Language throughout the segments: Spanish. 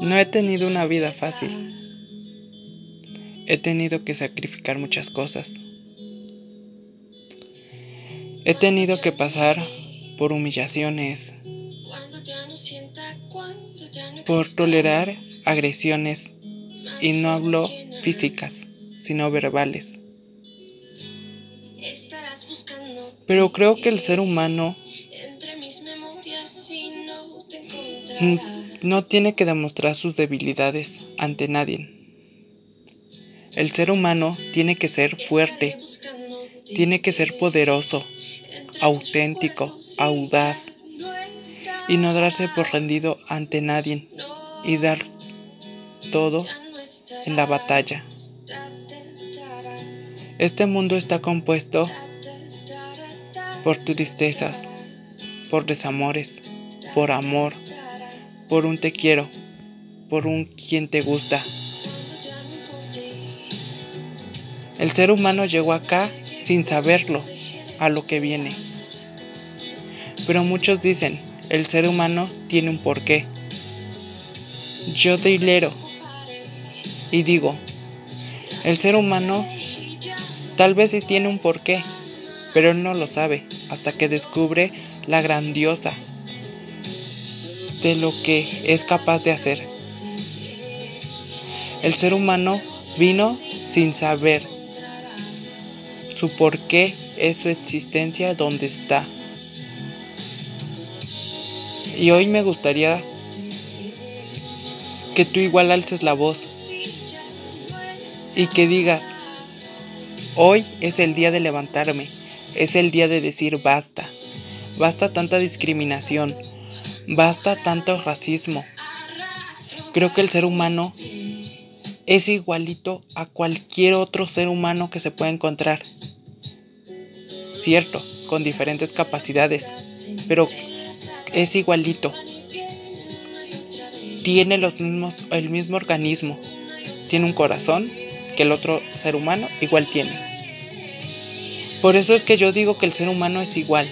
No he tenido una vida fácil. He tenido que sacrificar muchas cosas. He tenido que pasar por humillaciones, por tolerar agresiones, y no hablo físicas, sino verbales. Pero creo que el ser humano no tiene que demostrar sus debilidades ante nadie. El ser humano tiene que ser fuerte, tiene que ser poderoso, auténtico, audaz y no darse por rendido ante nadie y dar todo en la batalla. Este mundo está compuesto por tristezas, por desamores, por amor, por un te quiero, por un quien te gusta. El ser humano llegó acá sin saberlo a lo que viene. Pero muchos dicen, el ser humano tiene un porqué. Yo te hilero y digo, el ser humano tal vez sí tiene un porqué, pero no lo sabe hasta que descubre la grandiosa de lo que es capaz de hacer. El ser humano vino sin saber su porqué es su existencia donde está. Y hoy me gustaría que tú igual alces la voz y que digas, hoy es el día de levantarme, es el día de decir basta, basta tanta discriminación, basta tanto racismo. Creo que el ser humano es igualito a cualquier otro ser humano que se pueda encontrar. Cierto, con diferentes capacidades, pero es igualito. Tiene los mismos, el mismo organismo. Tiene un corazón que el otro ser humano igual tiene. Por eso es que yo digo que el ser humano es igual.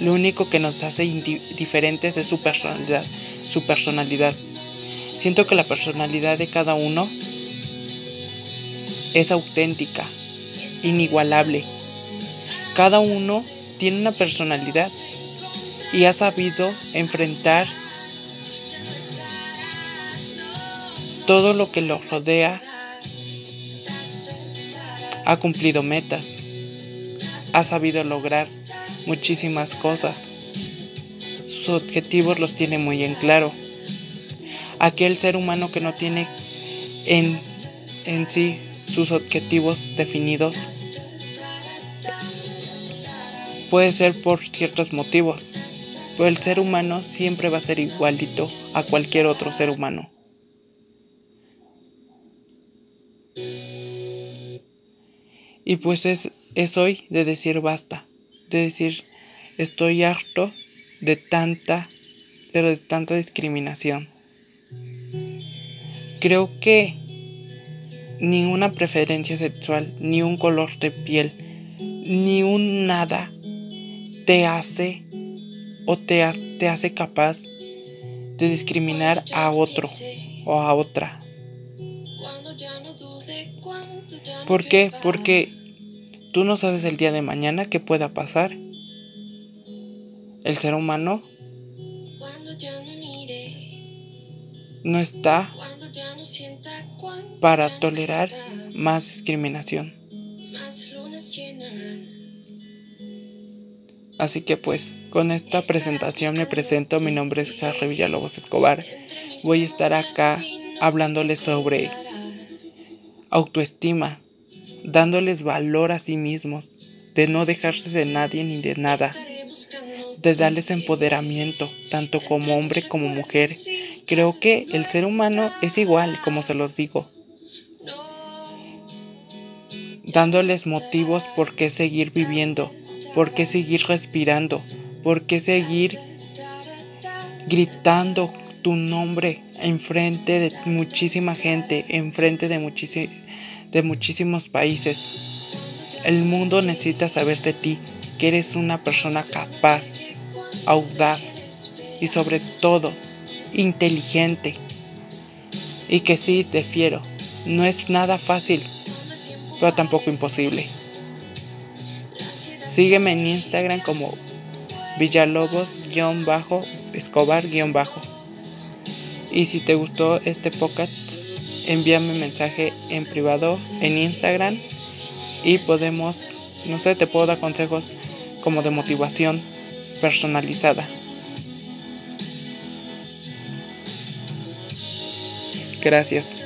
Lo único que nos hace diferentes es su personalidad, su personalidad. Siento que la personalidad de cada uno es auténtica, inigualable. Cada uno tiene una personalidad y ha sabido enfrentar todo lo que lo rodea. Ha cumplido metas, ha sabido lograr muchísimas cosas. Sus objetivos los tiene muy en claro. Aquel ser humano que no tiene en, en sí sus objetivos definidos puede ser por ciertos motivos, pero el ser humano siempre va a ser igualito a cualquier otro ser humano. Y pues es, es hoy de decir basta de decir estoy harto de tanta, pero de tanta discriminación. Creo que ni una preferencia sexual, ni un color de piel, ni un nada te hace o te, te hace capaz de discriminar a otro o a otra. ¿Por qué? Porque Tú no sabes el día de mañana qué pueda pasar. El ser humano no está para tolerar más discriminación. Así que pues, con esta presentación me presento, mi nombre es Harry Villalobos Escobar. Voy a estar acá hablándoles sobre autoestima, dándoles valor a sí mismos, de no dejarse de nadie ni de nada, de darles empoderamiento, tanto como hombre como mujer. Creo que el ser humano es igual, como se los digo, dándoles motivos por qué seguir viviendo, por qué seguir respirando, por qué seguir gritando tu nombre enfrente de muchísima gente, enfrente de muchísima de muchísimos países. El mundo necesita saber de ti, que eres una persona capaz, audaz y sobre todo inteligente y que sí, te fiero, no es nada fácil, pero tampoco imposible. Sígueme en Instagram como Villalobos-Escobar- y si te gustó este podcast, envíame mensaje en privado en Instagram y podemos, no sé, te puedo dar consejos como de motivación personalizada. Gracias.